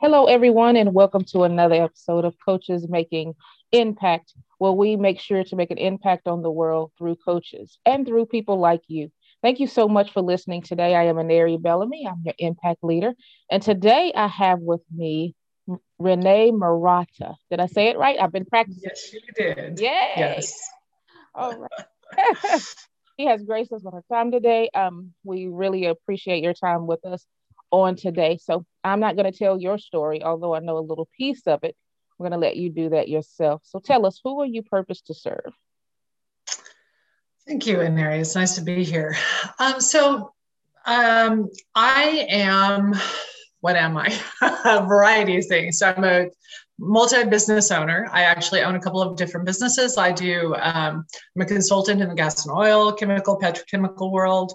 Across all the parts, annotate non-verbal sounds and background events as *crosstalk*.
Hello, everyone, and welcome to another episode of Coaches Making Impact, where we make sure to make an impact on the world through coaches and through people like you. Thank you so much for listening today. I am Anari Bellamy. I'm your impact leader. And today I have with me Renee Marotta. Did I say it right? I've been practicing. Yes, you did. Yay. Yes. All right. *laughs* she has graced us with her time today. Um, we really appreciate your time with us on today. So I'm not going to tell your story, although I know a little piece of it. We're going to let you do that yourself. So tell us, who are you purposed to serve? Thank you, Anari. It's nice to be here. Um, so um, I am, what am I? *laughs* a variety of things. So I'm a multi-business owner. I actually own a couple of different businesses. I do. Um, I'm a consultant in the gas and oil, chemical, petrochemical world,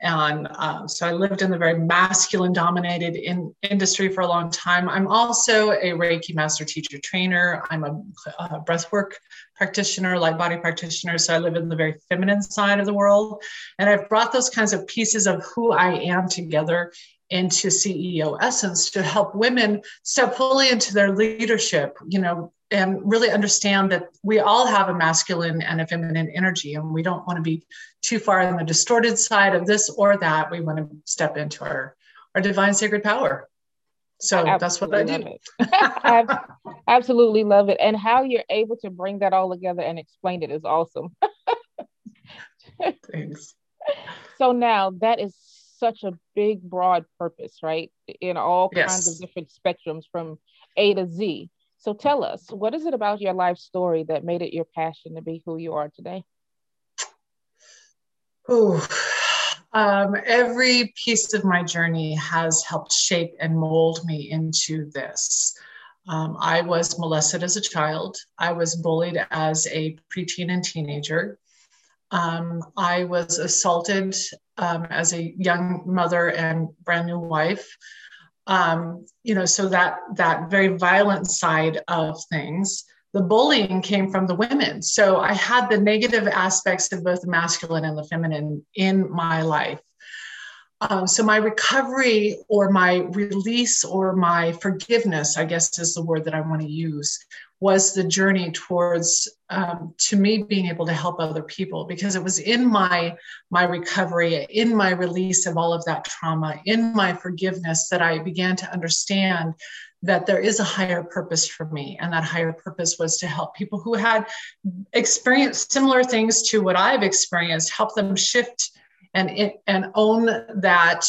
and uh, so I lived in the very masculine-dominated in, industry for a long time. I'm also a Reiki master teacher trainer. I'm a, a breathwork practitioner, light body practitioner. So I live in the very feminine side of the world, and I've brought those kinds of pieces of who I am together into CEO Essence to help women step fully into their leadership, you know, and really understand that we all have a masculine and a feminine energy, and we don't want to be too far on the distorted side of this or that. We want to step into our, our divine sacred power. So that's what I do. I *laughs* absolutely love it. And how you're able to bring that all together and explain it is awesome. *laughs* Thanks. So now that is such a big, broad purpose, right? In all yes. kinds of different spectrums from A to Z. So tell us, what is it about your life story that made it your passion to be who you are today? Oh, um, every piece of my journey has helped shape and mold me into this. Um, I was molested as a child. I was bullied as a preteen and teenager. Um, I was assaulted um, as a young mother and brand new wife. Um, you know, so that that very violent side of things. The bullying came from the women. So I had the negative aspects of both the masculine and the feminine in my life. Um, so my recovery or my release or my forgiveness, I guess is the word that I want to use, was the journey towards um, to me being able to help other people because it was in my my recovery in my release of all of that trauma in my forgiveness that i began to understand that there is a higher purpose for me. And that higher purpose was to help people who had experienced similar things to what i've experienced help them shift and and own that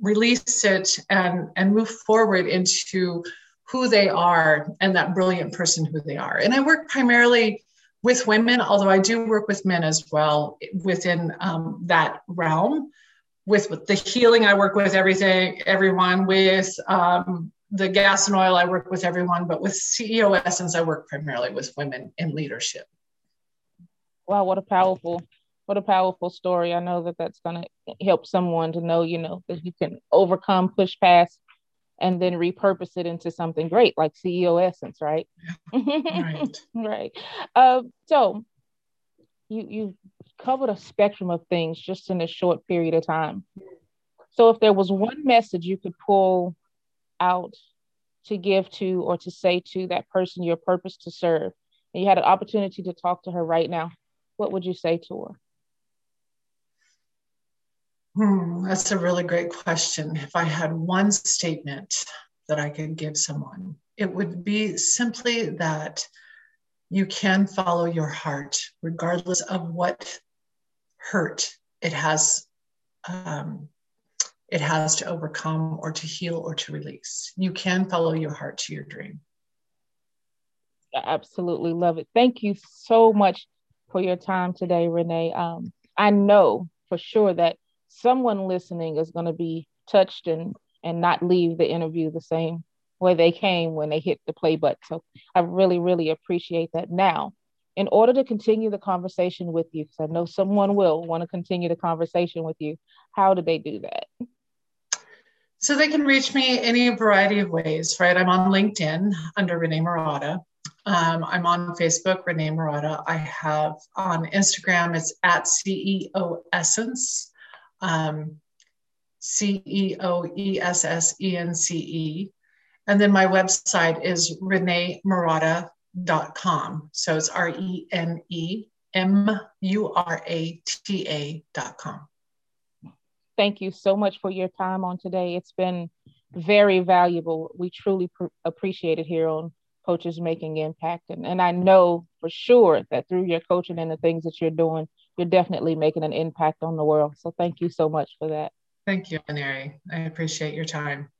release it and and move forward into who they are and that brilliant person who they are. And I work primarily with women, although I do work with men as well within um, that realm. With, with, the healing, I work with everything, everyone. With um, the gas and oil, I work with everyone. But with CEO Essence, I work primarily with women in leadership. Wow, what a powerful, what a powerful story! I know that that's going to help someone to know, you know, that you can overcome, push past and then repurpose it into something great like CEO Essence, right? right. *laughs* right. Uh, so you you covered a spectrum of things just in a short period of time. So if there was one message you could pull out to give to or to say to that person your purpose to serve, and you had an opportunity to talk to her right now, what would you say to her? Hmm, that's a really great question. If I had one statement that I could give someone, it would be simply that you can follow your heart, regardless of what hurt it has. Um, it has to overcome or to heal or to release. You can follow your heart to your dream. I absolutely love it. Thank you so much for your time today, Renee. Um, I know for sure that someone listening is going to be touched and and not leave the interview the same way they came when they hit the play button. So I really, really appreciate that. Now, in order to continue the conversation with you, because I know someone will want to continue the conversation with you, how do they do that? So they can reach me any variety of ways, right? I'm on LinkedIn under Renee Marotta. Um, I'm on Facebook, Renee Marotta. I have on Instagram, it's at CEO Essence um, C E O E S S E N C E. And then my website is renemurata.com. So it's R E N E M U R A T A.com. Thank you so much for your time on today. It's been very valuable. We truly pr- appreciate it here on Coaches Making Impact. And, and I know for sure that through your coaching and the things that you're doing, you're definitely making an impact on the world. So thank you so much for that. Thank you, Anari. I appreciate your time.